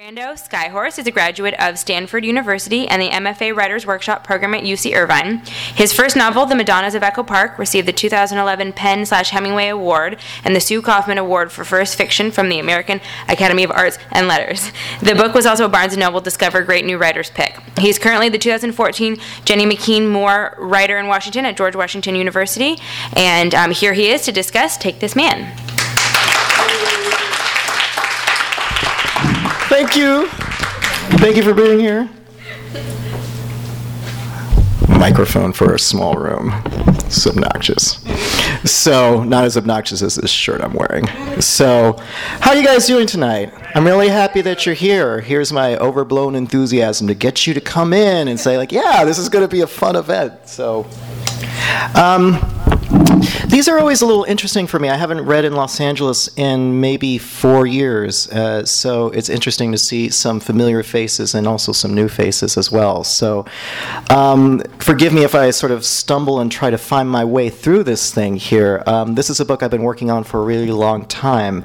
Brando Skyhorse is a graduate of Stanford University and the MFA Writers Workshop program at UC Irvine. His first novel, The Madonnas of Echo Park, received the 2011 PEN slash Hemingway Award and the Sue Kaufman Award for First Fiction from the American Academy of Arts and Letters. The book was also a Barnes & Noble Discover Great New Writers pick. He's currently the 2014 Jenny McKean Moore Writer in Washington at George Washington University, and um, here he is to discuss Take This Man. Thank you. Thank you for being here. Microphone for a small room. It's obnoxious. So, not as obnoxious as this shirt I'm wearing. So, how are you guys doing tonight? I'm really happy that you're here. Here's my overblown enthusiasm to get you to come in and say, like, yeah, this is going to be a fun event. So, um, these are always a little interesting for me. I haven't read in Los Angeles in maybe four years, uh, so it's interesting to see some familiar faces and also some new faces as well. So, um, forgive me if I sort of stumble and try to find my way through this thing here. Um, this is a book I've been working on for a really long time,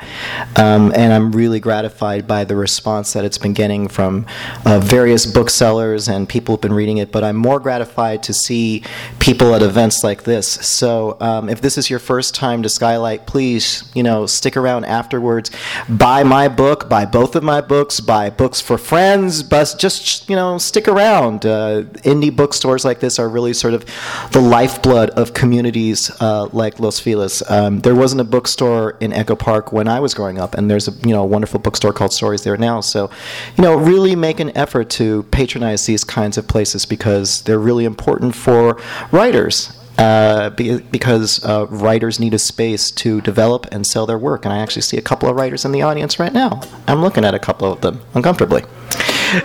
um, and I'm really gratified by the response that it's been getting from uh, various booksellers and people who have been reading it. But I'm more gratified to see people at events like this. So, um, if this is your first time to Skylight, please, you know, stick around afterwards. Buy my book, buy both of my books, buy books for friends, but just, you know, stick around. Uh, indie bookstores like this are really sort of the lifeblood of communities uh, like Los Feliz. Um, there wasn't a bookstore in Echo Park when I was growing up, and there's a, you know, a wonderful bookstore called Stories there now. So, you know, really make an effort to patronize these kinds of places because they're really important for writers uh, be, because uh, writers need a space to develop and sell their work. And I actually see a couple of writers in the audience right now. I'm looking at a couple of them uncomfortably.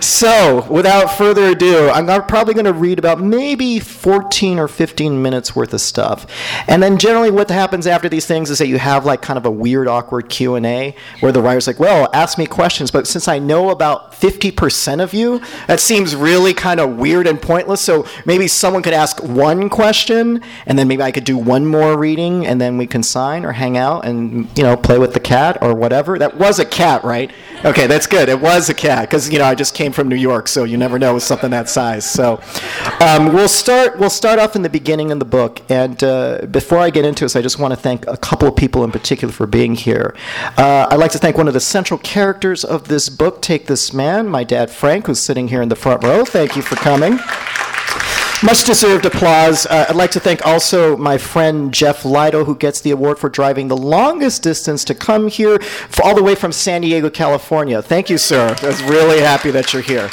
So, without further ado, I'm probably going to read about maybe 14 or 15 minutes worth of stuff. And then generally what happens after these things is that you have like kind of a weird awkward Q&A where the writer's like, "Well, ask me questions, but since I know about 50% of you, that seems really kind of weird and pointless. So, maybe someone could ask one question and then maybe I could do one more reading and then we can sign or hang out and, you know, play with the cat or whatever." That was a cat, right? Okay, that's good. It was a cat because, you know, I just came from New York, so you never know with something that size. So um, we'll start. We'll start off in the beginning of the book, and uh, before I get into this, I just want to thank a couple of people in particular for being here. Uh, I'd like to thank one of the central characters of this book, Take This Man, my dad Frank, who's sitting here in the front row. Thank you for coming. Much deserved applause. Uh, I'd like to thank also my friend Jeff Lido, who gets the award for driving the longest distance to come here, all the way from San Diego, California. Thank you, sir. I was really happy that you're here.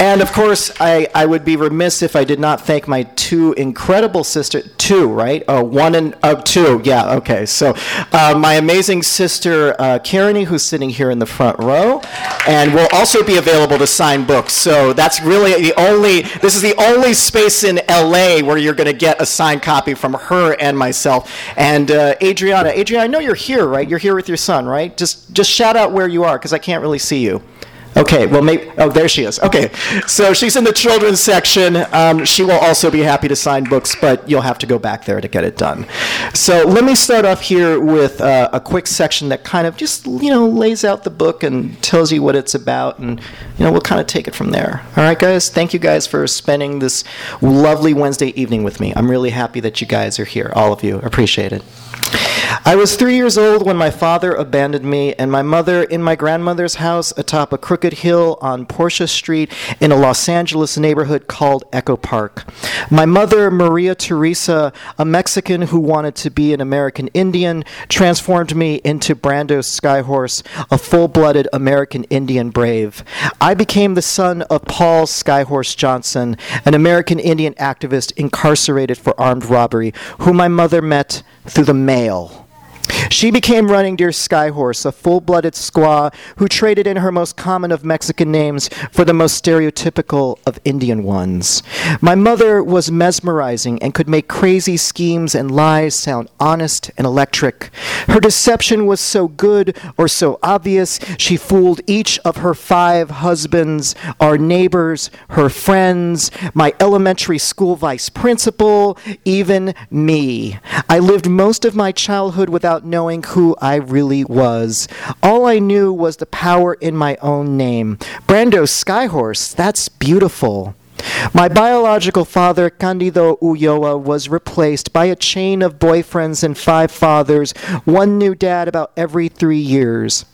And of course, I, I would be remiss if I did not thank my two incredible sisters. Two, right? Oh, one and uh, two. Yeah, okay. So, uh, my amazing sister, uh, Karony, who's sitting here in the front row, and will also be available to sign books. So, that's really the only, this is the only space in LA where you're going to get a signed copy from her and myself. And uh, Adriana, Adriana, I know you're here, right? You're here with your son, right? Just, just shout out where you are because I can't really see you. Okay, well, maybe, oh, there she is. Okay, so she's in the children's section. Um, she will also be happy to sign books, but you'll have to go back there to get it done. So let me start off here with uh, a quick section that kind of just, you know, lays out the book and tells you what it's about, and, you know, we'll kind of take it from there. All right, guys? Thank you guys for spending this lovely Wednesday evening with me. I'm really happy that you guys are here, all of you. Appreciate it. I was three years old when my father abandoned me and my mother in my grandmother's house atop a crooked Hill on Portia Street in a Los Angeles neighborhood called Echo Park. My mother, Maria Teresa, a Mexican who wanted to be an American Indian, transformed me into Brando Skyhorse, a full blooded American Indian brave. I became the son of Paul Skyhorse Johnson, an American Indian activist incarcerated for armed robbery, whom my mother met through the mail. She became Running Deer Skyhorse, a full blooded squaw who traded in her most common of Mexican names for the most stereotypical of Indian ones. My mother was mesmerizing and could make crazy schemes and lies sound honest and electric. Her deception was so good or so obvious, she fooled each of her five husbands, our neighbors, her friends, my elementary school vice principal, even me. I lived most of my childhood without knowing who I really was. All I knew was the power in my own name. Brando Skyhorse, that's beautiful. My biological father, Candido Ulloa, was replaced by a chain of boyfriends and five fathers, one new dad about every three years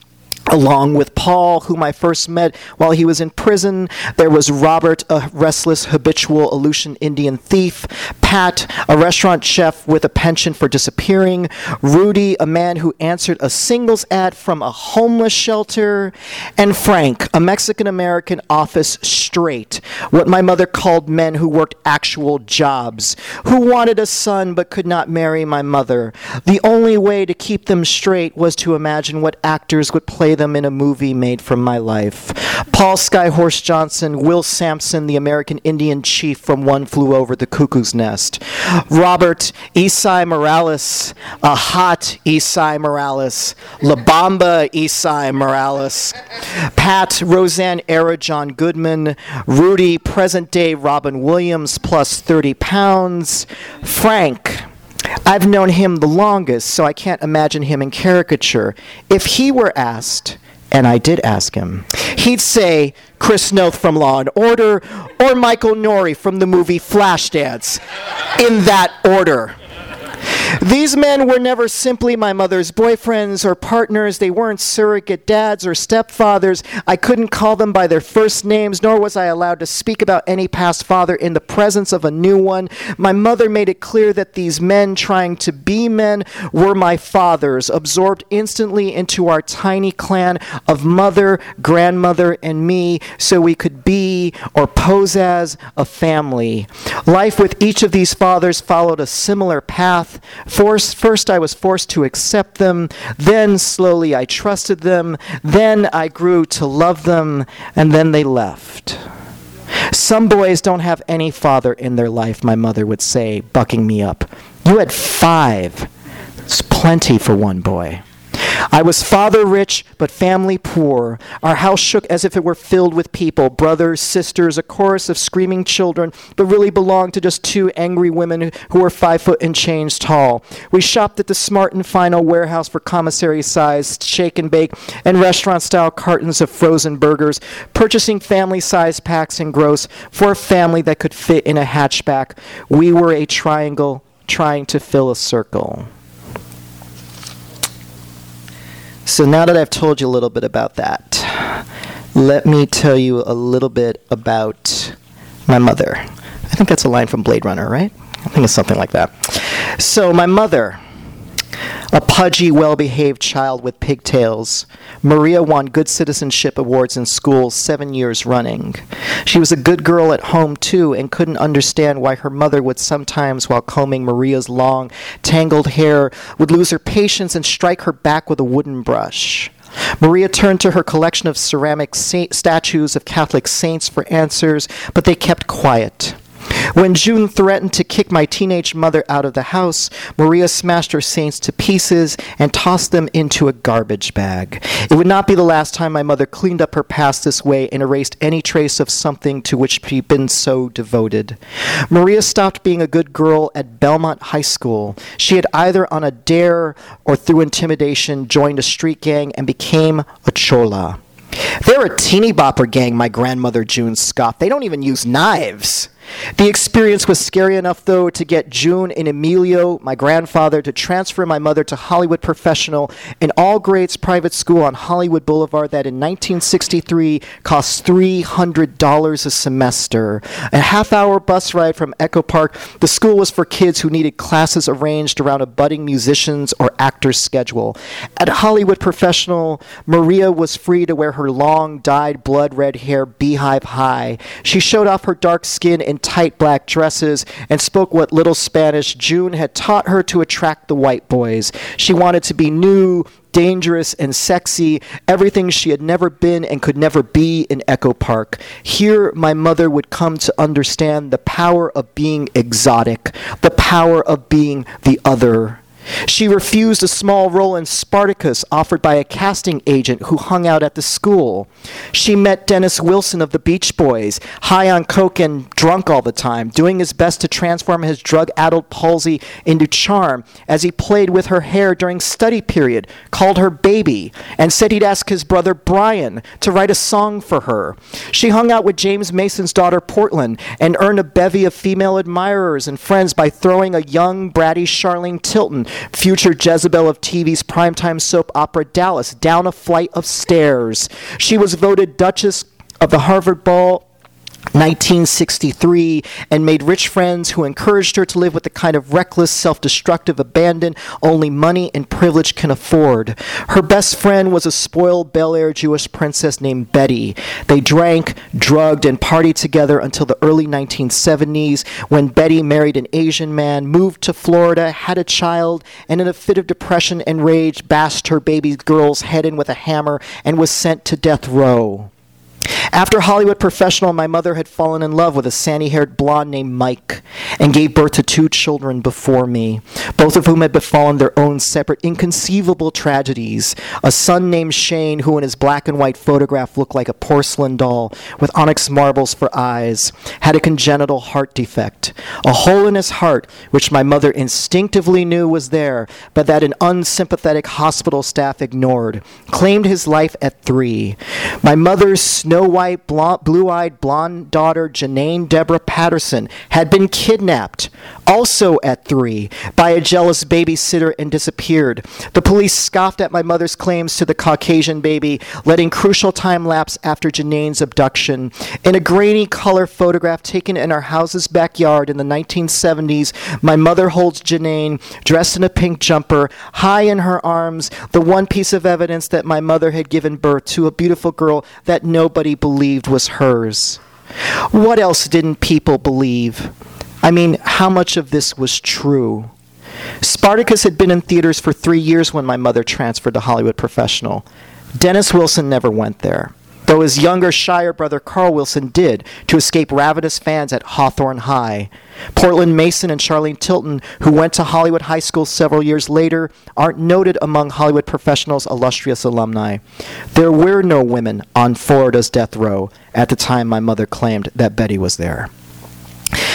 along with Paul, whom I first met while he was in prison. There was Robert, a restless, habitual Aleutian Indian thief. Pat, a restaurant chef with a penchant for disappearing. Rudy, a man who answered a singles ad from a homeless shelter. And Frank, a Mexican American office straight, what my mother called men who worked actual jobs, who wanted a son but could not marry my mother. The only way to keep them straight was to imagine what actors would play them in a movie made from my life. Paul Skyhorse Johnson, Will Sampson, the American Indian chief from One Flew Over the Cuckoo's Nest. Robert Esai Morales, a hot Esai Morales. La Bamba Esai Morales. Pat Roseanne era John Goodman. Rudy present day Robin Williams plus 30 pounds. Frank. I've known him the longest, so I can't imagine him in caricature. If he were asked, and I did ask him, he'd say Chris Noth from Law and Order or Michael Nouri from the movie Flashdance, in that order. These men were never simply my mother's boyfriends or partners. They weren't surrogate dads or stepfathers. I couldn't call them by their first names, nor was I allowed to speak about any past father in the presence of a new one. My mother made it clear that these men trying to be men were my fathers, absorbed instantly into our tiny clan of mother, grandmother, and me, so we could be or pose as a family. Life with each of these fathers followed a similar path. Forced, first, I was forced to accept them. Then, slowly, I trusted them. Then, I grew to love them. And then they left. Some boys don't have any father in their life, my mother would say, bucking me up. You had five. It's plenty for one boy. I was father rich, but family poor. Our house shook as if it were filled with people brothers, sisters, a chorus of screaming children, but really belonged to just two angry women who were five foot and change tall. We shopped at the Smart and Final warehouse for commissary sized shake and bake and restaurant style cartons of frozen burgers, purchasing family sized packs and gross for a family that could fit in a hatchback. We were a triangle trying to fill a circle. So now that I've told you a little bit about that, let me tell you a little bit about my mother. I think that's a line from Blade Runner, right? I think it's something like that. So, my mother, a pudgy, well behaved child with pigtails, Maria won Good Citizenship Awards in school seven years running. She was a good girl at home, too, and couldn't understand why her mother would sometimes, while combing Maria's long, tangled hair, would lose her patience and strike her back with a wooden brush. Maria turned to her collection of ceramic sa- statues of Catholic saints for answers, but they kept quiet. When June threatened to kick my teenage mother out of the house, Maria smashed her saints to pieces and tossed them into a garbage bag. It would not be the last time my mother cleaned up her past this way and erased any trace of something to which she'd been so devoted. Maria stopped being a good girl at Belmont High School. She had either on a dare or through intimidation joined a street gang and became a chola. They're a teeny bopper gang, my grandmother June scoffed. They don't even use knives. The experience was scary enough, though, to get June and Emilio, my grandfather, to transfer my mother to Hollywood Professional, an all grades private school on Hollywood Boulevard that in 1963 cost $300 a semester. A half hour bus ride from Echo Park, the school was for kids who needed classes arranged around a budding musician's or actor's schedule. At Hollywood Professional, Maria was free to wear her long, dyed blood red hair beehive high. She showed off her dark skin in tight black dresses and spoke what little Spanish June had taught her to attract the white boys. She wanted to be new, dangerous and sexy, everything she had never been and could never be in Echo Park. Here, my mother would come to understand the power of being exotic, the power of being the other. She refused a small role in Spartacus offered by a casting agent who hung out at the school. She met Dennis Wilson of the Beach Boys, high on coke and drunk all the time, doing his best to transform his drug addled palsy into charm as he played with her hair during study period, called her baby, and said he'd ask his brother Brian to write a song for her. She hung out with James Mason's daughter Portland and earned a bevy of female admirers and friends by throwing a young, bratty Charlene Tilton future Jezebel of TV's primetime soap opera Dallas, down a flight of stairs. She was voted Duchess of the Harvard Ball 1963 and made rich friends who encouraged her to live with the kind of reckless, self destructive abandon only money and privilege can afford. Her best friend was a spoiled Bel Air Jewish princess named Betty. They drank, drugged, and partied together until the early 1970s when Betty married an Asian man, moved to Florida, had a child, and in a fit of depression and rage bashed her baby girl's head in with a hammer and was sent to death row. After Hollywood Professional, my mother had fallen in love with a sandy haired blonde named Mike and gave birth to two children before me, both of whom had befallen their own separate, inconceivable tragedies. A son named Shane, who in his black and white photograph looked like a porcelain doll with onyx marbles for eyes, had a congenital heart defect, a hole in his heart, which my mother instinctively knew was there, but that an unsympathetic hospital staff ignored, claimed his life at three. My mother's snow white, blue eyed blonde daughter, Janine Deborah Patterson, had been kidnapped, also at three, by a jealous babysitter and disappeared. The police scoffed at my mother's claims to the Caucasian baby, letting crucial time lapse after Janine's abduction. In a grainy color photograph taken in our house's backyard in the 1970s, my mother holds Janine, dressed in a pink jumper, high in her arms, the one piece of evidence that my mother had given birth to a beautiful girl that nobody believed was hers. What else didn't people believe? I mean, how much of this was true? Spartacus had been in theaters for three years when my mother transferred to Hollywood Professional. Dennis Wilson never went there, though his younger, shyer brother Carl Wilson did to escape ravenous fans at Hawthorne High. Portland Mason and Charlene Tilton, who went to Hollywood High School several years later, aren't noted among Hollywood Professional's illustrious alumni. There were no women on Florida's death row at the time my mother claimed that Betty was there.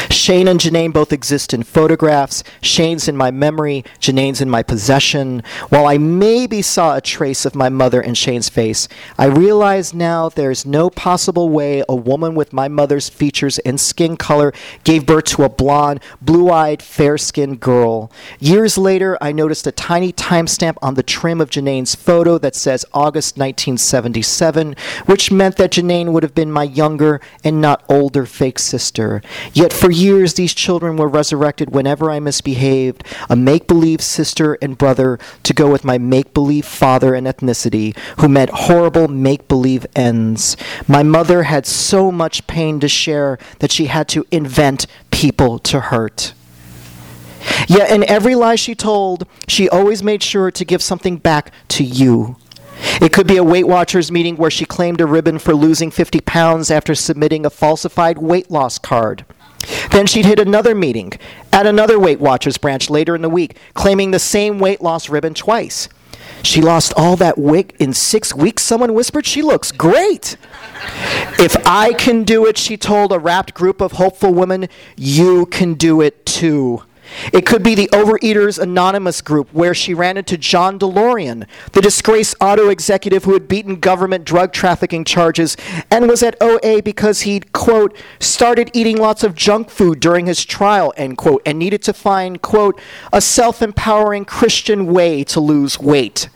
Shane and Janine both exist in photographs. Shane's in my memory, Janine's in my possession. While I maybe saw a trace of my mother in Shane's face, I realize now there's no possible way a woman with my mother's features and skin color gave birth to a blonde, blue eyed, fair skinned girl. Years later, I noticed a tiny timestamp on the trim of Janine's photo that says August 1977, which meant that Janine would have been my younger and not older fake sister. Yet for years, these children were resurrected whenever I misbehaved, a make believe sister and brother to go with my make believe father and ethnicity, who met horrible make believe ends. My mother had so much pain to share that she had to invent people to hurt. Yet in every lie she told, she always made sure to give something back to you. It could be a Weight Watchers meeting where she claimed a ribbon for losing 50 pounds after submitting a falsified weight loss card. Then she'd hit another meeting at another Weight Watchers branch later in the week, claiming the same weight loss ribbon twice. She lost all that weight in six weeks, someone whispered. She looks great. If I can do it, she told a rapt group of hopeful women, you can do it too. It could be the Overeaters Anonymous group where she ran into John DeLorean, the disgraced auto executive who had beaten government drug trafficking charges and was at OA because he'd, quote, started eating lots of junk food during his trial, end quote, and needed to find, quote, a self empowering Christian way to lose weight.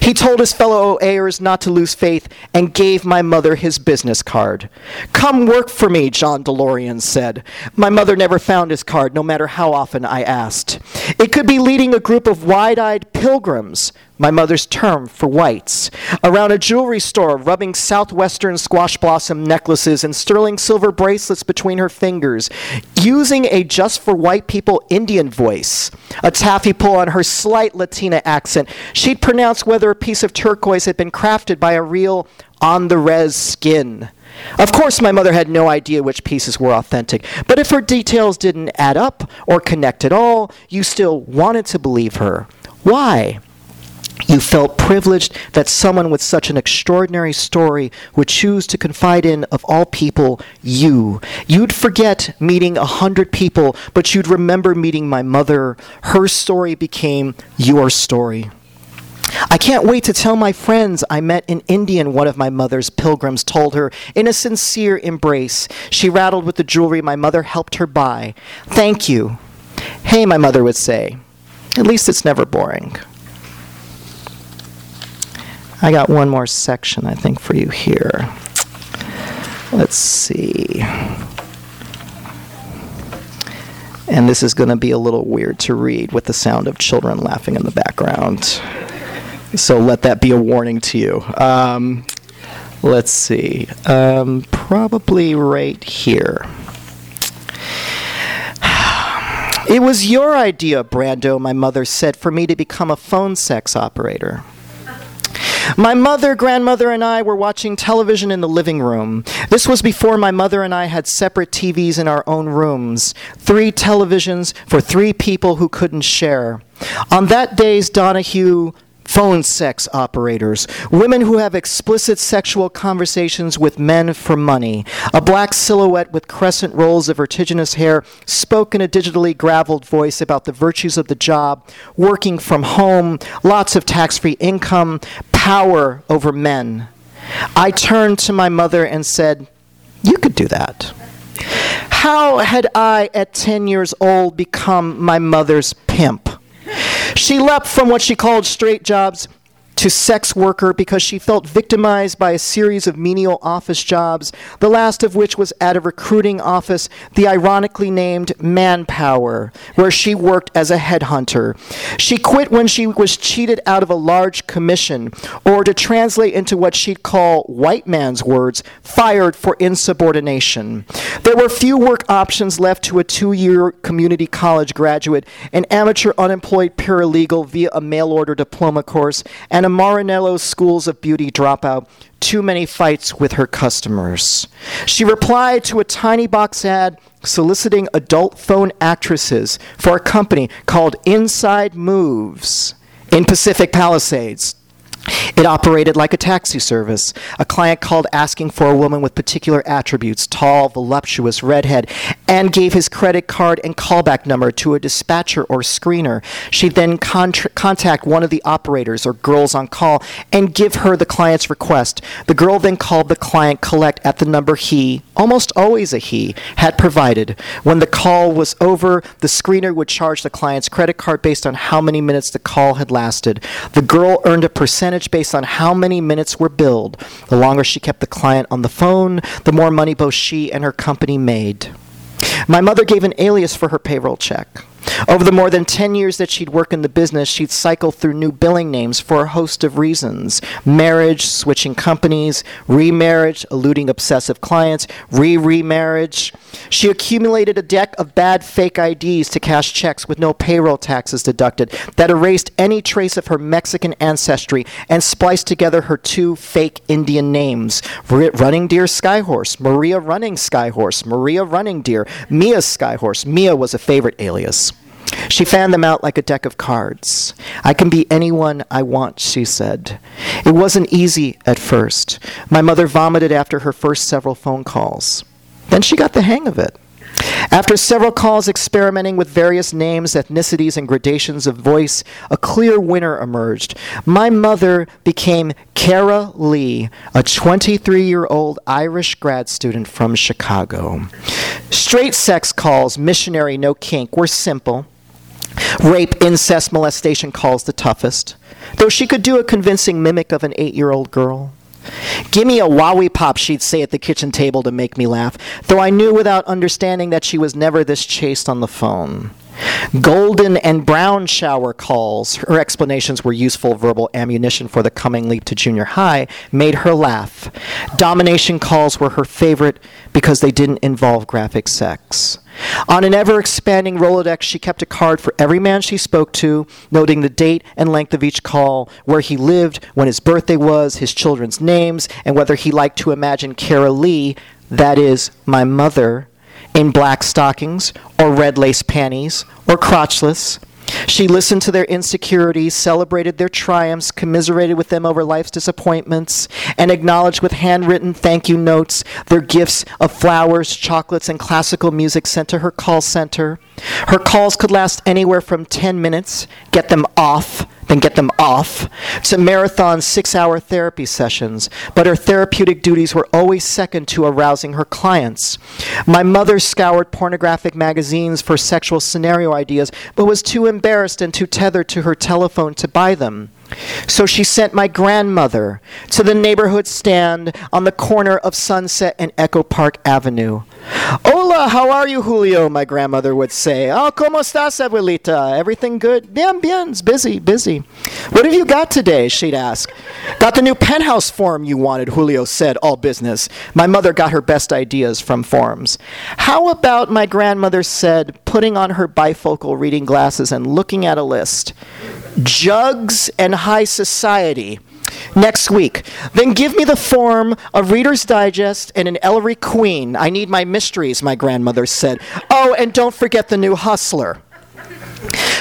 He told his fellow OAers not to lose faith and gave my mother his business card. Come work for me, John DeLorean said. My mother never found his card, no matter how often I asked. It could be leading a group of wide eyed pilgrims my mother's term for whites, around a jewelry store rubbing southwestern squash blossom necklaces and sterling silver bracelets between her fingers, using a just for white people Indian voice, a taffy pull on her slight Latina accent. She'd pronounce whether a piece of turquoise had been crafted by a real on the res skin. Of course, my mother had no idea which pieces were authentic, but if her details didn't add up or connect at all, you still wanted to believe her. Why? You felt privileged that someone with such an extraordinary story would choose to confide in, of all people, you. You'd forget meeting a hundred people, but you'd remember meeting my mother. Her story became your story. I can't wait to tell my friends I met an Indian, one of my mother's pilgrims told her in a sincere embrace. She rattled with the jewelry my mother helped her buy. Thank you. Hey, my mother would say. At least it's never boring. I got one more section, I think, for you here. Let's see. And this is going to be a little weird to read with the sound of children laughing in the background. So let that be a warning to you. Um, let's see. Um, probably right here. It was your idea, Brando, my mother said, for me to become a phone sex operator. My mother, grandmother, and I were watching television in the living room. This was before my mother and I had separate TVs in our own rooms. Three televisions for three people who couldn't share. On that day's Donahue phone sex operators, women who have explicit sexual conversations with men for money. A black silhouette with crescent rolls of vertiginous hair spoke in a digitally graveled voice about the virtues of the job, working from home, lots of tax free income, power over men. I turned to my mother and said, You could do that. How had I, at 10 years old, become my mother's pimp? She leapt from what she called straight jobs to sex worker because she felt victimized by a series of menial office jobs, the last of which was at a recruiting office, the ironically named Manpower, where she worked as a headhunter. She quit when she was cheated out of a large commission, or to translate into what she'd call white man's words, fired for insubordination. There were few work options left to a two year community college graduate, an amateur unemployed paralegal via a mail order diploma course, and a Marinello Schools of Beauty dropout, too many fights with her customers. She replied to a tiny box ad soliciting adult phone actresses for a company called Inside Moves in Pacific Palisades. It operated like a taxi service. A client called asking for a woman with particular attributes tall, voluptuous, redhead and gave his credit card and callback number to a dispatcher or screener. She'd then contra- contact one of the operators or girls on call and give her the client's request. The girl then called the client collect at the number he, almost always a he, had provided. When the call was over, the screener would charge the client's credit card based on how many minutes the call had lasted. The girl earned a percentage based on how many minutes were billed. The longer she kept the client on the phone, the more money both she and her company made. My mother gave an alias for her payroll check. Over the more than 10 years that she'd worked in the business, she'd cycle through new billing names for a host of reasons marriage, switching companies, remarriage, eluding obsessive clients, re remarriage. She accumulated a deck of bad fake IDs to cash checks with no payroll taxes deducted that erased any trace of her Mexican ancestry and spliced together her two fake Indian names Running Deer Skyhorse, Maria Running Skyhorse, Maria Running Deer, Mia Skyhorse. Mia was a favorite alias. She fanned them out like a deck of cards. I can be anyone I want, she said. It wasn't easy at first. My mother vomited after her first several phone calls. Then she got the hang of it. After several calls experimenting with various names, ethnicities, and gradations of voice, a clear winner emerged. My mother became Kara Lee, a 23 year old Irish grad student from Chicago. Straight sex calls, missionary, no kink, were simple. Rape, incest, molestation calls the toughest, though she could do a convincing mimic of an eight year old girl. Give me a wowie pop, she'd say at the kitchen table to make me laugh, though I knew without understanding that she was never this chaste on the phone. Golden and brown shower calls, her explanations were useful verbal ammunition for the coming leap to junior high, made her laugh. Domination calls were her favorite because they didn't involve graphic sex. On an ever expanding Rolodex, she kept a card for every man she spoke to, noting the date and length of each call, where he lived, when his birthday was, his children's names, and whether he liked to imagine Kara Lee, that is, my mother, in black stockings, or red lace panties, or crotchless. She listened to their insecurities, celebrated their triumphs, commiserated with them over life's disappointments, and acknowledged with handwritten thank you notes their gifts of flowers, chocolates, and classical music sent to her call center. Her calls could last anywhere from 10 minutes, get them off, then get them off, to marathon six hour therapy sessions, but her therapeutic duties were always second to arousing her clients. My mother scoured pornographic magazines for sexual scenario ideas, but was too embarrassed and too tethered to her telephone to buy them. So she sent my grandmother to the neighborhood stand on the corner of Sunset and Echo Park Avenue. Hola, how are you, Julio? My grandmother would say. Oh, ¿cómo estás, abuelita? Everything good? Bien, bien, busy, busy. What have you got today? She'd ask. Got the new Penthouse Forum you wanted, Julio said, all business. My mother got her best ideas from forms. How about, my grandmother said, putting on her bifocal reading glasses and looking at a list? Jugs and High Society next week. Then give me the form of Reader's Digest and an Ellery Queen. I need my mysteries, my grandmother said. Oh, and don't forget the new Hustler.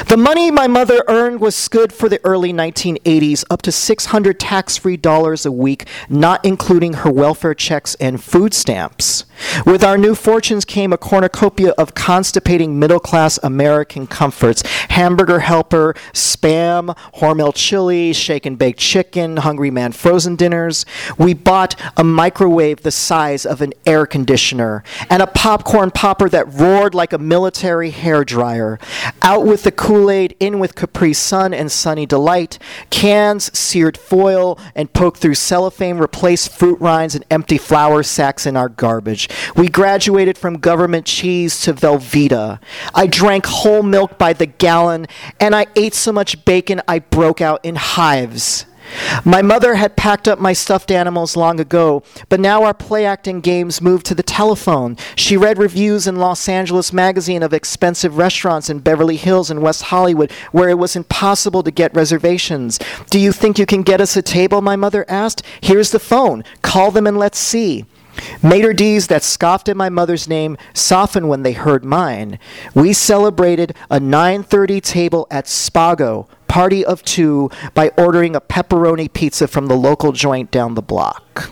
The money my mother earned was good for the early 1980s, up to 600 tax free dollars a week, not including her welfare checks and food stamps. With our new fortunes came a cornucopia of constipating middle class American comforts hamburger helper, spam, Hormel chili, shake and baked chicken, Hungry Man frozen dinners. We bought a microwave the size of an air conditioner and a popcorn popper that roared like a military hair dryer. Out with the Kool Aid, in with Capri Sun and Sunny Delight. Cans, seared foil, and poked through cellophane replaced fruit rinds and empty flour sacks in our garbage. We graduated from government cheese to Velveeta. I drank whole milk by the gallon, and I ate so much bacon I broke out in hives. My mother had packed up my stuffed animals long ago, but now our play acting games moved to the telephone. She read reviews in Los Angeles Magazine of expensive restaurants in Beverly Hills and West Hollywood where it was impossible to get reservations. Do you think you can get us a table? My mother asked. Here's the phone. Call them and let's see. Mater D's that scoffed at my mother's name softened when they heard mine. We celebrated a 9:30 table at Spago, party of 2, by ordering a pepperoni pizza from the local joint down the block.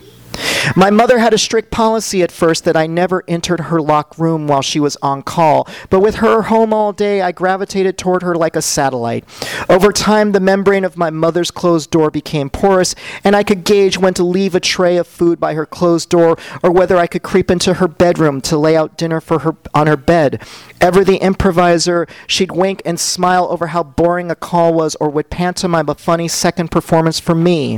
My mother had a strict policy at first that I never entered her locked room while she was on call, but with her home all day, I gravitated toward her like a satellite. Over time, the membrane of my mother's closed door became porous, and I could gauge when to leave a tray of food by her closed door or whether I could creep into her bedroom to lay out dinner for her on her bed. Ever the improviser, she'd wink and smile over how boring a call was or would pantomime a funny second performance for me.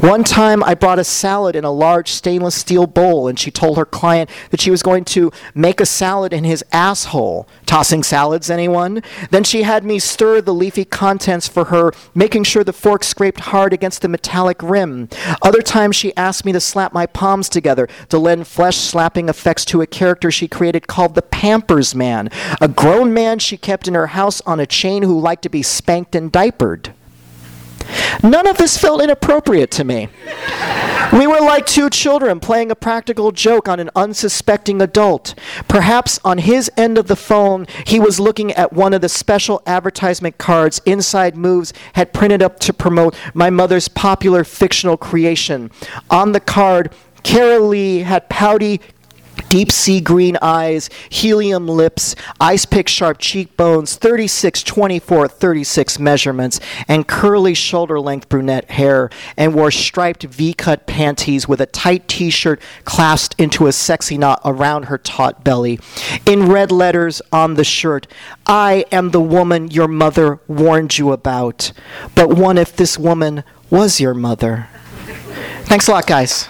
One time I brought a salad in a large stainless steel bowl and she told her client that she was going to make a salad in his asshole. Tossing salads, anyone? Then she had me stir the leafy contents for her, making sure the fork scraped hard against the metallic rim. Other times she asked me to slap my palms together to lend flesh slapping effects to a character she created called the Pampers Man, a grown man she kept in her house on a chain who liked to be spanked and diapered. None of this felt inappropriate to me. We were like two children playing a practical joke on an unsuspecting adult. Perhaps on his end of the phone, he was looking at one of the special advertisement cards Inside Moves had printed up to promote my mother's popular fictional creation. On the card, Kara Lee had pouty deep sea green eyes, helium lips, ice pick sharp cheekbones, 36, 24, 36 measurements, and curly shoulder length brunette hair, and wore striped V cut panties with a tight t shirt clasped into a sexy knot around her taut belly. In red letters on the shirt, I am the woman your mother warned you about. But what if this woman was your mother? Thanks a lot, guys.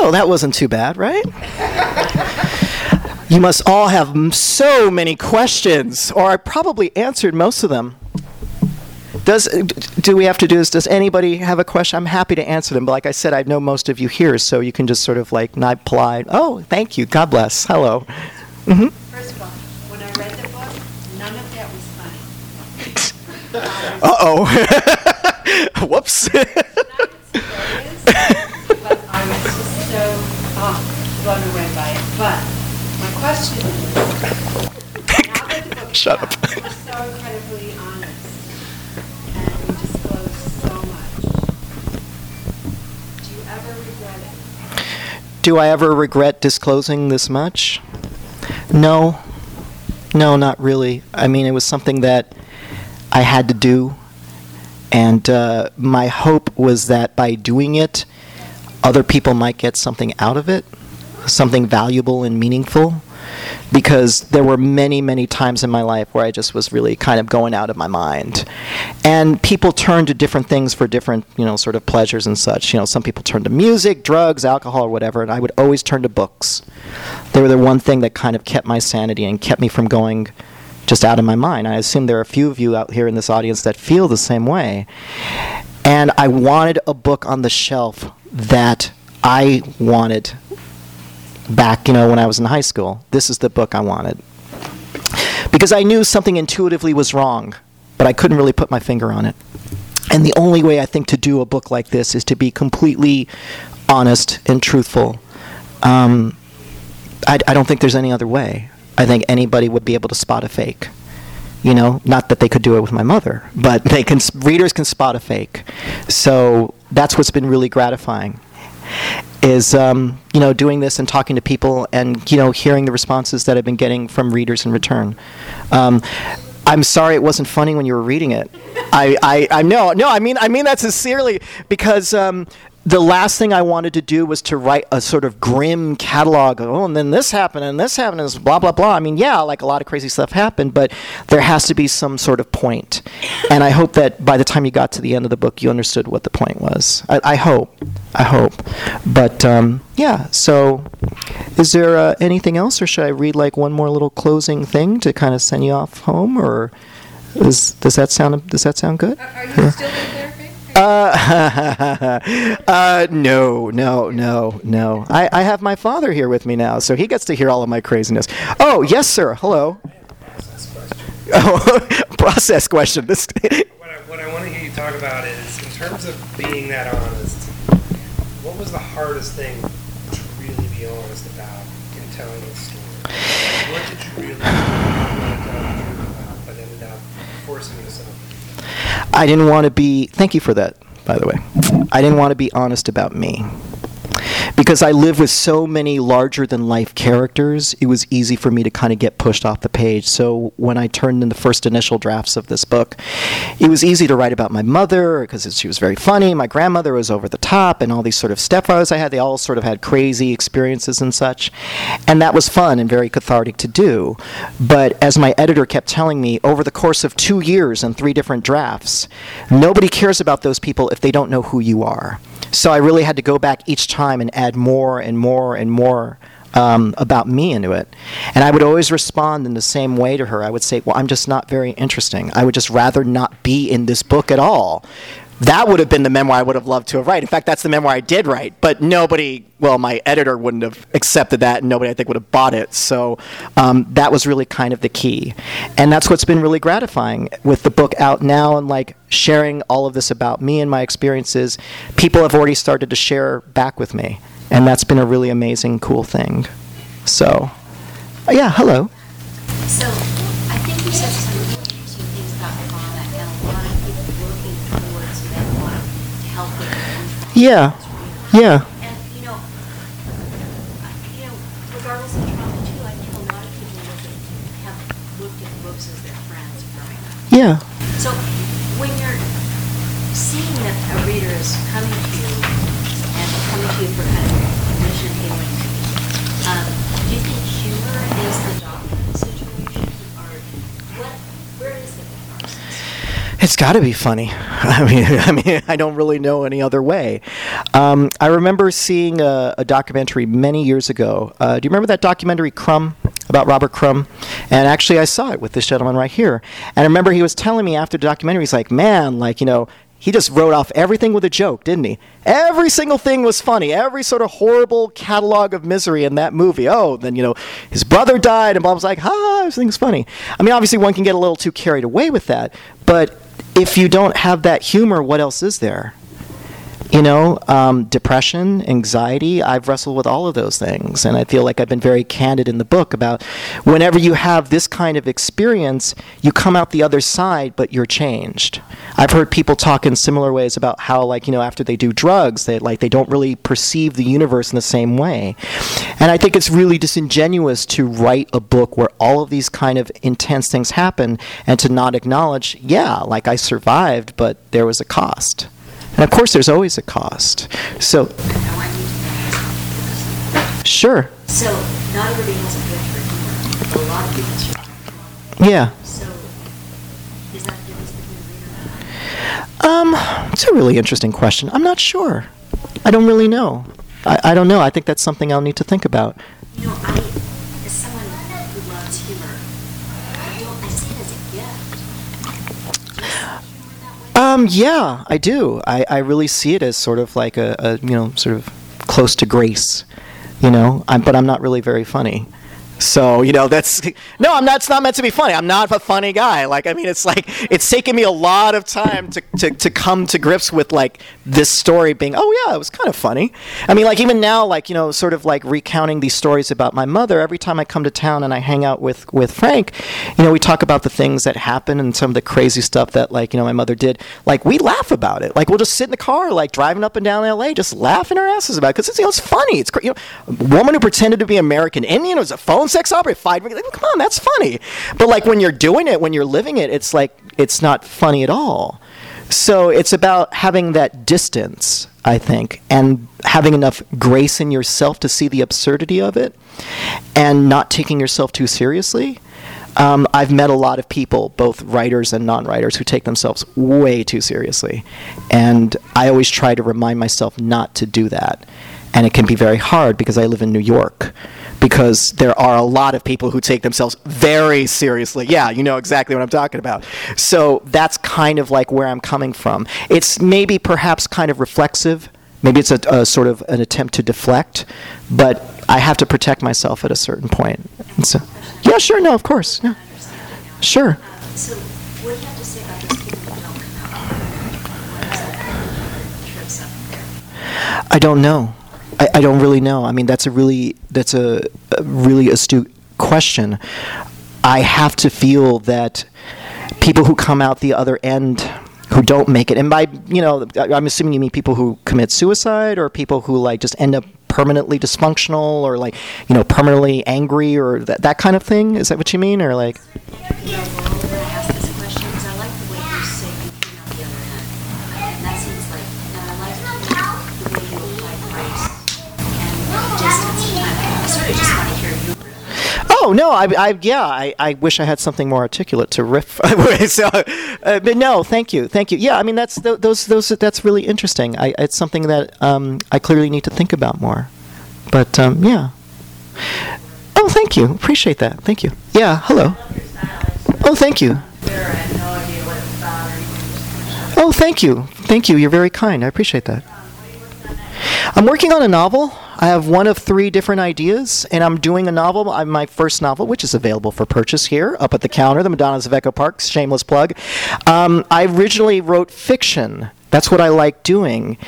So that wasn't too bad, right? You must all have m- so many questions, or I probably answered most of them. Does do we have to do this? Does anybody have a question? I'm happy to answer them. But like I said, I know most of you here, so you can just sort of like not polite. Oh, thank you. God bless. Hello. First of all, when I read the book, none of that was funny. Uh oh. Whoops. Not I was so oh, blown away by it. But my question is, now that the book Shut out, up. you're so incredibly honest, and you disclose so much. Do you ever regret it? do I ever regret disclosing this much? No. No, not really. I mean, it was something that I had to do. And uh, my hope was that by doing it, other people might get something out of it, something valuable and meaningful. Because there were many, many times in my life where I just was really kind of going out of my mind. And people turn to different things for different, you know, sort of pleasures and such. You know, some people turn to music, drugs, alcohol, or whatever, and I would always turn to books. They were the one thing that kind of kept my sanity and kept me from going just out of my mind. I assume there are a few of you out here in this audience that feel the same way. And I wanted a book on the shelf that I wanted back, you know, when I was in high school. This is the book I wanted. Because I knew something intuitively was wrong, but I couldn't really put my finger on it. And the only way I think to do a book like this is to be completely honest and truthful. Um, I, I don't think there's any other way. I think anybody would be able to spot a fake. You know, not that they could do it with my mother, but they can. Readers can spot a fake. So that's what's been really gratifying. Is um, you know doing this and talking to people and you know hearing the responses that I've been getting from readers in return. Um, I'm sorry it wasn't funny when you were reading it. I, I, I know, no, I mean, I mean that sincerely because um, the last thing I wanted to do was to write a sort of grim catalog. Of, oh, and then this happened, and this happened, and this blah blah blah. I mean, yeah, like a lot of crazy stuff happened, but there has to be some sort of point. And I hope that by the time you got to the end of the book, you understood what the point was. I, I hope, I hope. But um, yeah, so is there uh, anything else, or should I read like one more little closing thing to kind of send you off home, or is, does that sound does that sound good? Are you still in therapy? Uh, uh, no, no, no, no. I, I have my father here with me now, so he gets to hear all of my craziness. Oh, yes, sir. Hello. Oh, process question. This. What I, what I want to hear you talk about is, in terms of being that honest, what was the hardest thing to really be honest about in telling a story? What did you really to tell the truth about, but ended up forcing yourself? I didn't want to be. Thank you for that, by the way. I didn't want to be honest about me. Because I live with so many larger than life characters, it was easy for me to kind of get pushed off the page. So when I turned in the first initial drafts of this book, it was easy to write about my mother because she was very funny. My grandmother was over the top, and all these sort of stepfathers I had, they all sort of had crazy experiences and such. And that was fun and very cathartic to do. But as my editor kept telling me, over the course of two years and three different drafts, nobody cares about those people if they don't know who you are. So I really had to go back each time and add more and more and more um, about me into it. And I would always respond in the same way to her. I would say, Well, I'm just not very interesting. I would just rather not be in this book at all. That would have been the memoir I would have loved to have write. In fact, that's the memoir I did write, but nobody, well, my editor wouldn't have accepted that, and nobody, I think, would have bought it. So um, that was really kind of the key, and that's what's been really gratifying with the book out now and like sharing all of this about me and my experiences. People have already started to share back with me, and that's been a really amazing, cool thing. So, yeah, hello. So, I think you said Yeah. Yeah. And, you know, I- you know, regardless of trauma too, I think a lot of people look at, have looked at books as their friends growing up. Yeah. So when you're seeing that a reader is coming to you and coming to you for kind of mission healing, um, do you think humor is the doc in the situation, or what? Where is the catharsis? It's got to be funny. I mean, I mean, I don't really know any other way. Um, I remember seeing a, a documentary many years ago. Uh, do you remember that documentary Crumb about Robert Crumb? And actually, I saw it with this gentleman right here. And I remember he was telling me after the documentary, he's like, "Man, like you know." He just wrote off everything with a joke, didn't he? Every single thing was funny. Every sort of horrible catalog of misery in that movie. Oh, then, you know, his brother died, and Bob's like, ha, everything's funny. I mean, obviously, one can get a little too carried away with that, but if you don't have that humor, what else is there? You know, um, depression, anxiety, I've wrestled with all of those things. And I feel like I've been very candid in the book about whenever you have this kind of experience, you come out the other side, but you're changed. I've heard people talk in similar ways about how, like, you know, after they do drugs, they, like, they don't really perceive the universe in the same way. And I think it's really disingenuous to write a book where all of these kind of intense things happen and to not acknowledge, yeah, like I survived, but there was a cost. And of course, there's always a cost. So, I want you to know. sure, So not everybody has a gift for humor. A lot of people yeah. Um, it's a really interesting question. I'm not sure. I don't really know. I, I don't know. I think that's something I'll need to think about. You know, I, as someone who loves humor, I don't, I see it as a gift. Do you see humor that way? Um, yeah, I do. I, I really see it as sort of like a, a you know, sort of close to grace, you know. I'm, but I'm not really very funny. So you know that's no, I'm not. It's not meant to be funny. I'm not a funny guy. Like I mean, it's like it's taken me a lot of time to, to, to come to grips with like this story being. Oh yeah, it was kind of funny. I mean, like even now, like you know, sort of like recounting these stories about my mother. Every time I come to town and I hang out with with Frank, you know, we talk about the things that happened and some of the crazy stuff that like you know my mother did. Like we laugh about it. Like we'll just sit in the car, like driving up and down L.A., just laughing our asses about it because it's you know it's funny. It's you know, a woman who pretended to be American Indian was a phone sex opera. Five, like, come on, that's funny. But like when you're doing it, when you're living it, it's like it's not funny at all. So it's about having that distance, I think, and having enough grace in yourself to see the absurdity of it, and not taking yourself too seriously. Um, I've met a lot of people, both writers and non-writers, who take themselves way too seriously, and I always try to remind myself not to do that. And it can be very hard because I live in New York, because there are a lot of people who take themselves very seriously. Yeah, you know exactly what I'm talking about. So that's kind of like where I'm coming from. It's maybe perhaps kind of reflexive. Maybe it's a, a sort of an attempt to deflect, but I have to protect myself at a certain point. And so, yeah, sure, no, of course, yeah, sure. So what do you have to say about those people who don't come out? What is that that trips up there? I don't know. I, I don't really know. I mean, that's a really that's a, a really astute question. I have to feel that people who come out the other end who don't make it, and by you know, I'm assuming you mean people who commit suicide or people who like just end up permanently dysfunctional or like you know permanently angry or that that kind of thing. Is that what you mean, or like? Oh no, I, I yeah, I, I wish I had something more articulate to riff. so, uh, but no, thank you, thank you. Yeah, I mean that's th- those those that's really interesting. I, it's something that um, I clearly need to think about more. But um, yeah. Oh, thank you. Appreciate that. Thank you. Yeah. Hello. Oh, thank you. Oh, thank you. Thank you. You're very kind. I appreciate that. I'm working on a novel. I have one of three different ideas, and I'm doing a novel, uh, my first novel, which is available for purchase here up at the counter, The Madonnas of Echo Park, shameless plug. Um, I originally wrote fiction. That's what I like doing,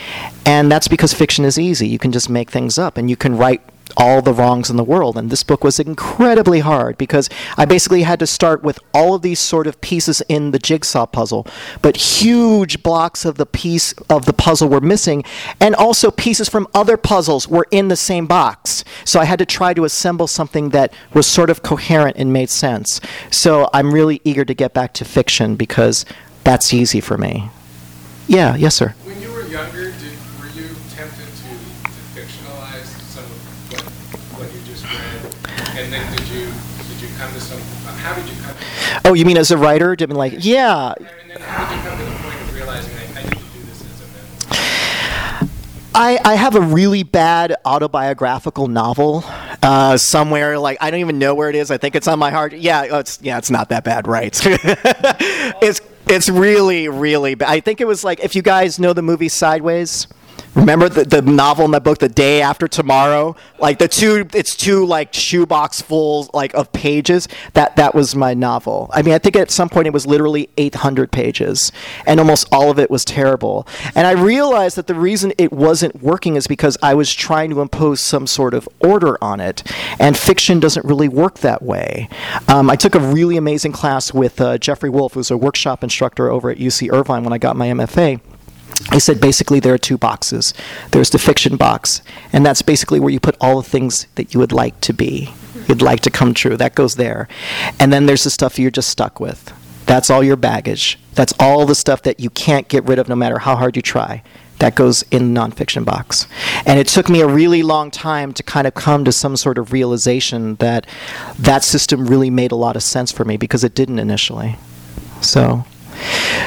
and that's because fiction is easy. You can just make things up, and you can write all the wrongs in the world. And this book was incredibly hard because I basically had to start with all of these sort of pieces in the jigsaw puzzle, but huge blocks of the piece of the puzzle were missing, and also pieces from other puzzles were in the same box. So I had to try to assemble something that was sort of coherent and made sense. So I'm really eager to get back to fiction because that's easy for me. Yeah, yes, sir. When you were younger, did, were you tempted to, to fictionalize some of what, what you just read? And then did you did you come to some? uh, How did you come? To, Oh, you mean as a writer? I mean like, yeah? I, I have a really bad autobiographical novel uh, somewhere. Like I don't even know where it is. I think it's on my hard. Yeah, oh, it's yeah, it's not that bad, right? it's it's really really bad. I think it was like if you guys know the movie Sideways. Remember the, the novel in the book, The Day After Tomorrow? Like the two, it's two like shoebox full like of pages. That that was my novel. I mean, I think at some point it was literally 800 pages, and almost all of it was terrible. And I realized that the reason it wasn't working is because I was trying to impose some sort of order on it, and fiction doesn't really work that way. Um, I took a really amazing class with uh, Geoffrey Wolff, who's a workshop instructor over at UC Irvine when I got my MFA. I said basically there are two boxes. There's the fiction box, and that's basically where you put all the things that you would like to be, you'd like to come true. That goes there. And then there's the stuff you're just stuck with. That's all your baggage. That's all the stuff that you can't get rid of no matter how hard you try. That goes in the nonfiction box. And it took me a really long time to kind of come to some sort of realization that that system really made a lot of sense for me because it didn't initially. So.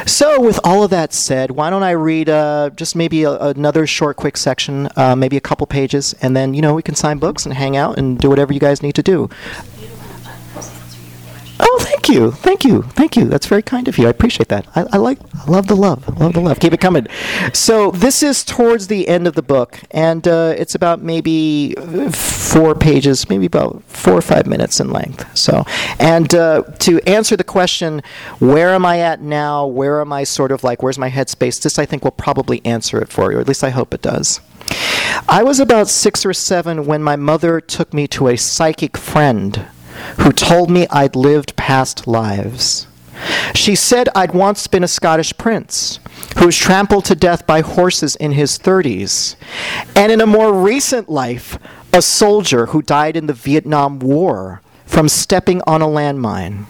So, with all of that said, why don't I read uh, just maybe a, another short, quick section, uh, maybe a couple pages, and then you know we can sign books and hang out and do whatever you guys need to do. Oh, thank you, thank you, thank you. That's very kind of you. I appreciate that. I, I like, I love the love, love the love. Keep it coming. So this is towards the end of the book, and uh, it's about maybe four pages, maybe about four or five minutes in length. So, and uh, to answer the question, where am I at now? Where am I sort of like? Where's my headspace? This I think will probably answer it for you, or at least I hope it does. I was about six or seven when my mother took me to a psychic friend who told me I'd lived past lives. She said I'd once been a Scottish prince who was trampled to death by horses in his 30s, and in a more recent life, a soldier who died in the Vietnam War from stepping on a landmine.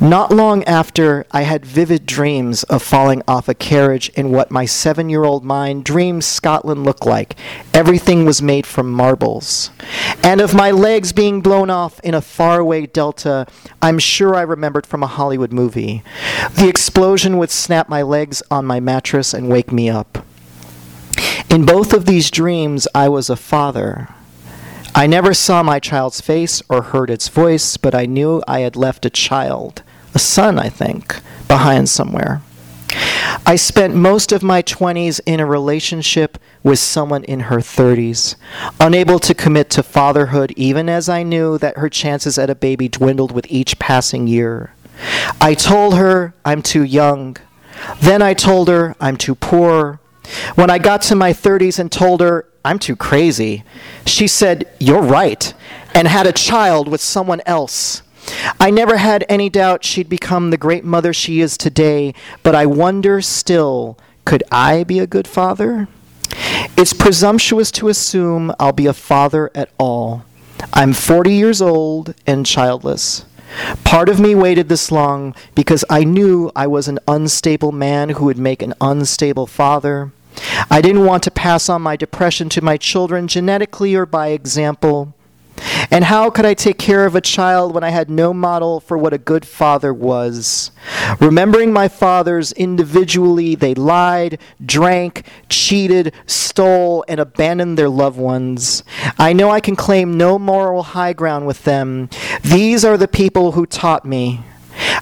Not long after, I had vivid dreams of falling off a carriage in what my seven year old mind dreamed Scotland looked like. Everything was made from marbles. And of my legs being blown off in a faraway delta, I'm sure I remembered from a Hollywood movie. The explosion would snap my legs on my mattress and wake me up. In both of these dreams, I was a father. I never saw my child's face or heard its voice, but I knew I had left a child, a son, I think, behind somewhere. I spent most of my 20s in a relationship with someone in her 30s, unable to commit to fatherhood, even as I knew that her chances at a baby dwindled with each passing year. I told her I'm too young. Then I told her I'm too poor. When I got to my 30s and told her I'm too crazy, she said, You're right, and had a child with someone else. I never had any doubt she'd become the great mother she is today, but I wonder still could I be a good father? It's presumptuous to assume I'll be a father at all. I'm 40 years old and childless. Part of me waited this long because I knew I was an unstable man who would make an unstable father. I didn't want to pass on my depression to my children genetically or by example. And how could I take care of a child when I had no model for what a good father was? Remembering my fathers individually, they lied, drank, cheated, stole, and abandoned their loved ones. I know I can claim no moral high ground with them. These are the people who taught me.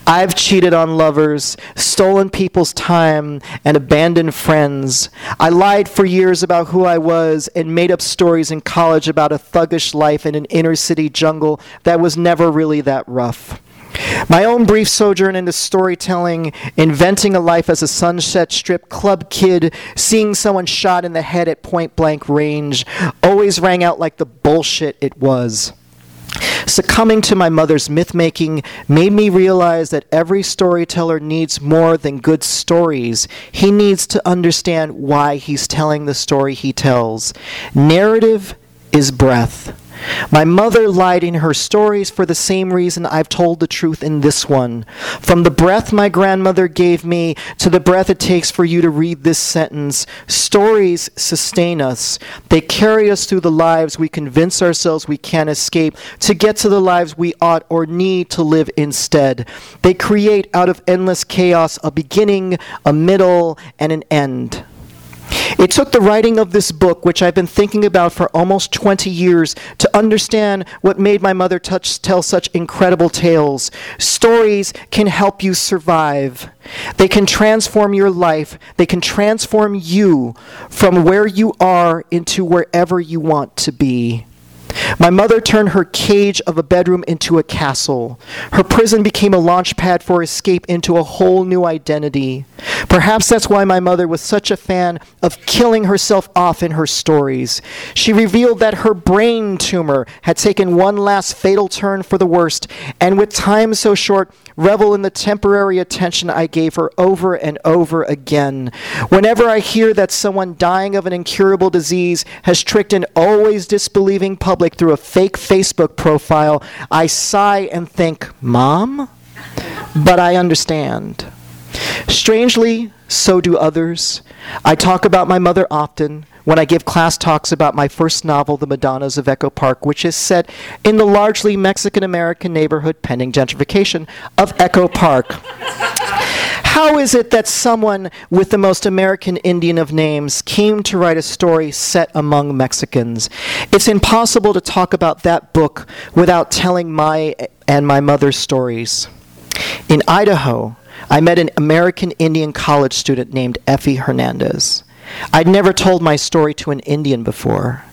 I've cheated on lovers, stolen people's time, and abandoned friends. I lied for years about who I was and made up stories in college about a thuggish life in an inner city jungle that was never really that rough. My own brief sojourn into storytelling, inventing a life as a Sunset Strip club kid, seeing someone shot in the head at point blank range, always rang out like the bullshit it was. Succumbing to my mother's myth making made me realize that every storyteller needs more than good stories. He needs to understand why he's telling the story he tells. Narrative is breath. My mother lied in her stories for the same reason I've told the truth in this one. From the breath my grandmother gave me to the breath it takes for you to read this sentence, stories sustain us. They carry us through the lives we convince ourselves we can't escape to get to the lives we ought or need to live instead. They create out of endless chaos a beginning, a middle, and an end. It took the writing of this book, which I've been thinking about for almost 20 years, to understand what made my mother touch, tell such incredible tales. Stories can help you survive. They can transform your life. They can transform you from where you are into wherever you want to be. My mother turned her cage of a bedroom into a castle. Her prison became a launch pad for escape into a whole new identity. Perhaps that's why my mother was such a fan of killing herself off in her stories. She revealed that her brain tumor had taken one last fatal turn for the worst, and with time so short, revel in the temporary attention I gave her over and over again. Whenever I hear that someone dying of an incurable disease has tricked an always disbelieving public through a fake Facebook profile, I sigh and think, Mom? But I understand. Strangely, so do others. I talk about my mother often when I give class talks about my first novel, The Madonnas of Echo Park, which is set in the largely Mexican American neighborhood, pending gentrification, of Echo Park. How is it that someone with the most American Indian of names came to write a story set among Mexicans? It's impossible to talk about that book without telling my and my mother's stories. In Idaho, I met an American Indian college student named Effie Hernandez. I'd never told my story to an Indian before.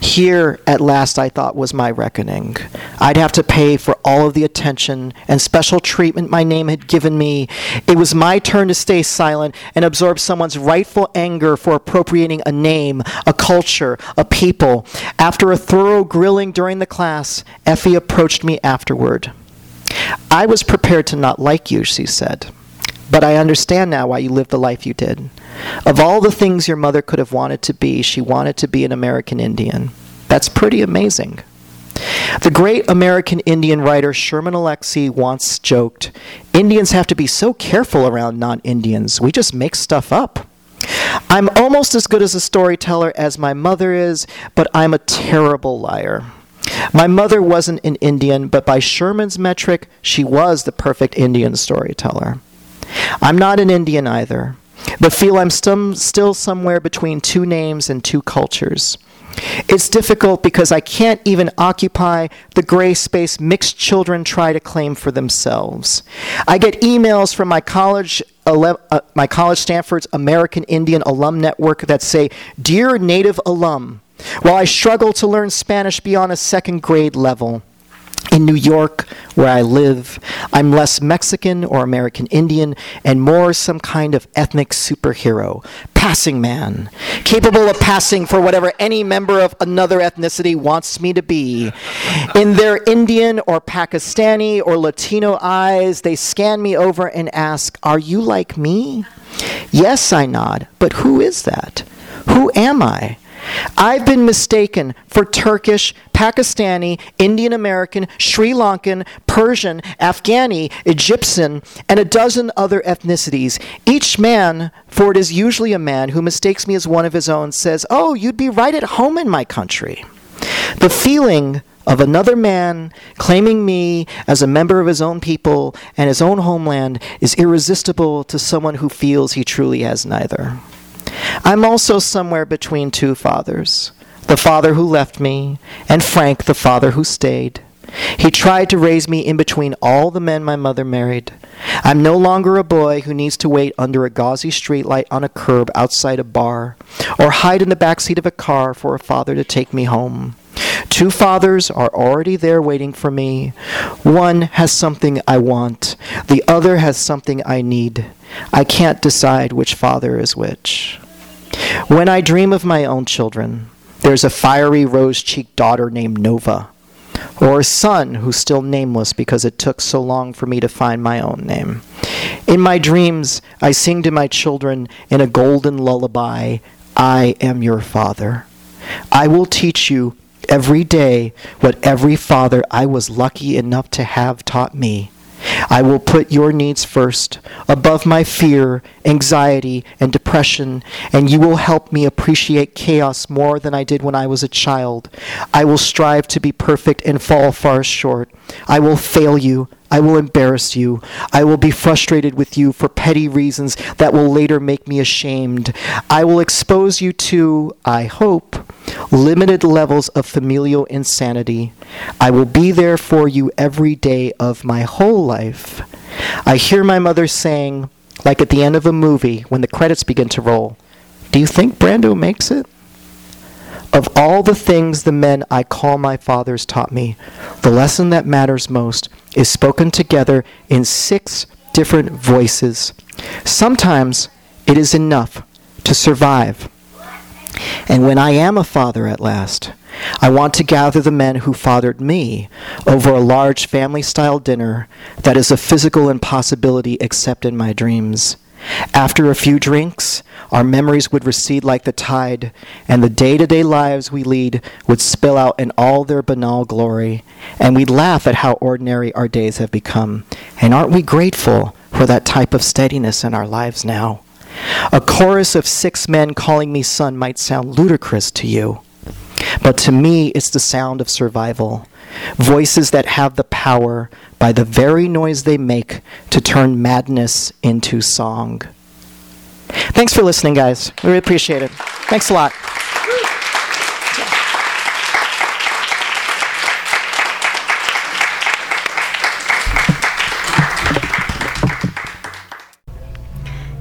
Here, at last, I thought was my reckoning. I'd have to pay for all of the attention and special treatment my name had given me. It was my turn to stay silent and absorb someone's rightful anger for appropriating a name, a culture, a people. After a thorough grilling during the class, Effie approached me afterward. I was prepared to not like you, she said. But I understand now why you lived the life you did. Of all the things your mother could have wanted to be, she wanted to be an American Indian. That's pretty amazing. The great American Indian writer Sherman Alexie once joked Indians have to be so careful around non Indians. We just make stuff up. I'm almost as good as a storyteller as my mother is, but I'm a terrible liar. My mother wasn't an Indian, but by Sherman's metric, she was the perfect Indian storyteller. I'm not an Indian either, but feel I'm still somewhere between two names and two cultures. It's difficult because I can't even occupy the gray space mixed children try to claim for themselves. I get emails from my college uh, my college Stanford's American Indian Alum Network that say, "Dear Native alum, while I struggle to learn Spanish beyond a second grade level, in New York, where I live, I'm less Mexican or American Indian and more some kind of ethnic superhero, passing man, capable of passing for whatever any member of another ethnicity wants me to be. In their Indian or Pakistani or Latino eyes, they scan me over and ask, Are you like me? Yes, I nod, but who is that? Who am I? I've been mistaken for Turkish, Pakistani, Indian American, Sri Lankan, Persian, Afghani, Egyptian, and a dozen other ethnicities. Each man, for it is usually a man who mistakes me as one of his own, says, Oh, you'd be right at home in my country. The feeling of another man claiming me as a member of his own people and his own homeland is irresistible to someone who feels he truly has neither. I'm also somewhere between two fathers the father who left me, and Frank, the father who stayed. He tried to raise me in between all the men my mother married. I'm no longer a boy who needs to wait under a gauzy streetlight on a curb outside a bar, or hide in the back seat of a car for a father to take me home. Two fathers are already there waiting for me. One has something I want, the other has something I need. I can't decide which father is which. When I dream of my own children, there's a fiery rose cheeked daughter named Nova, or a son who's still nameless because it took so long for me to find my own name. In my dreams, I sing to my children in a golden lullaby I am your father. I will teach you every day what every father I was lucky enough to have taught me. I will put your needs first, above my fear, anxiety, and depression, and you will help me appreciate chaos more than I did when I was a child. I will strive to be perfect and fall far short. I will fail you. I will embarrass you. I will be frustrated with you for petty reasons that will later make me ashamed. I will expose you to, I hope, limited levels of familial insanity. I will be there for you every day of my whole life. I hear my mother saying, like at the end of a movie when the credits begin to roll, Do you think Brando makes it? Of all the things the men I call my fathers taught me, the lesson that matters most is spoken together in six different voices. Sometimes it is enough to survive. And when I am a father at last, I want to gather the men who fathered me over a large family style dinner that is a physical impossibility except in my dreams. After a few drinks, our memories would recede like the tide, and the day to day lives we lead would spill out in all their banal glory, and we'd laugh at how ordinary our days have become. And aren't we grateful for that type of steadiness in our lives now? A chorus of six men calling me son might sound ludicrous to you, but to me it's the sound of survival. Voices that have the power, by the very noise they make, to turn madness into song. Thanks for listening, guys. We really appreciate it. Thanks a lot.